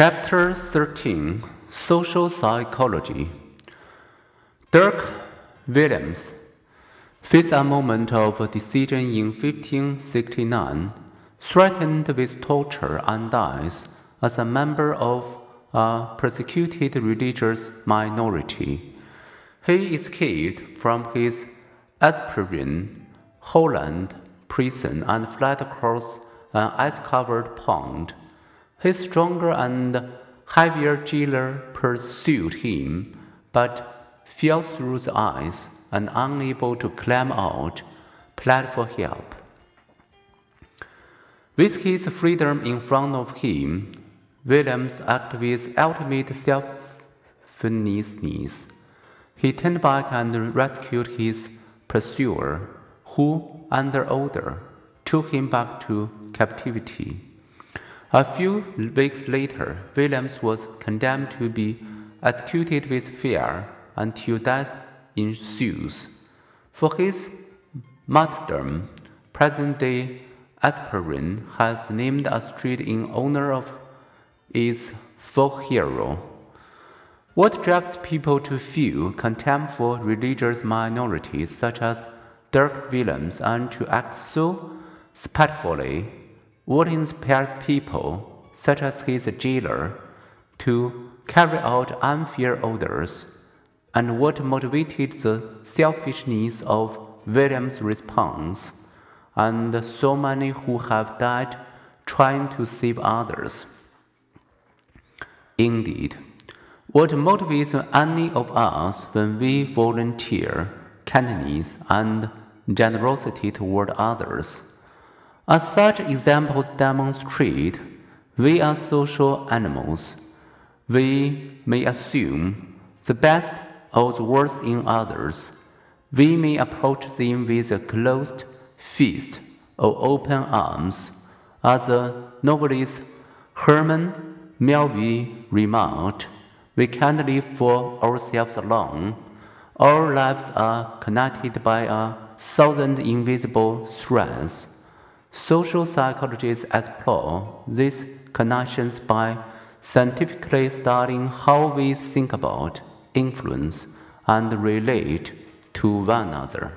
Chapter 13 Social Psychology Dirk Willems faced a moment of decision in 1569, threatened with torture and death as a member of a persecuted religious minority. He escaped from his Asperen, Holland prison and fled across an ice covered pond. His stronger and heavier jailer pursued him, but fell through the ice and, unable to climb out, pled for help. With his freedom in front of him, Willems acted with ultimate selflessness. He turned back and rescued his pursuer, who, under order, took him back to captivity. A few weeks later, Willems was condemned to be executed with fear until death ensues. For his martyrdom, present day Asperen has named a street in honor of its folk hero. What drives people to feel contempt for religious minorities such as Dirk Willems and to act so spitefully? What inspires people, such as his jailer, to carry out unfair orders? And what motivated the selfishness of Willems' response, and so many who have died trying to save others? Indeed, what motivates any of us when we volunteer kindness and generosity toward others? As such examples demonstrate, we are social animals. We may assume the best or the worst in others. We may approach them with a closed fist or open arms. As the novelist Herman Melville remarked, we can't live for ourselves alone. Our lives are connected by a thousand invisible threads. Social psychologists explore these connections by scientifically studying how we think about, influence, and relate to one another.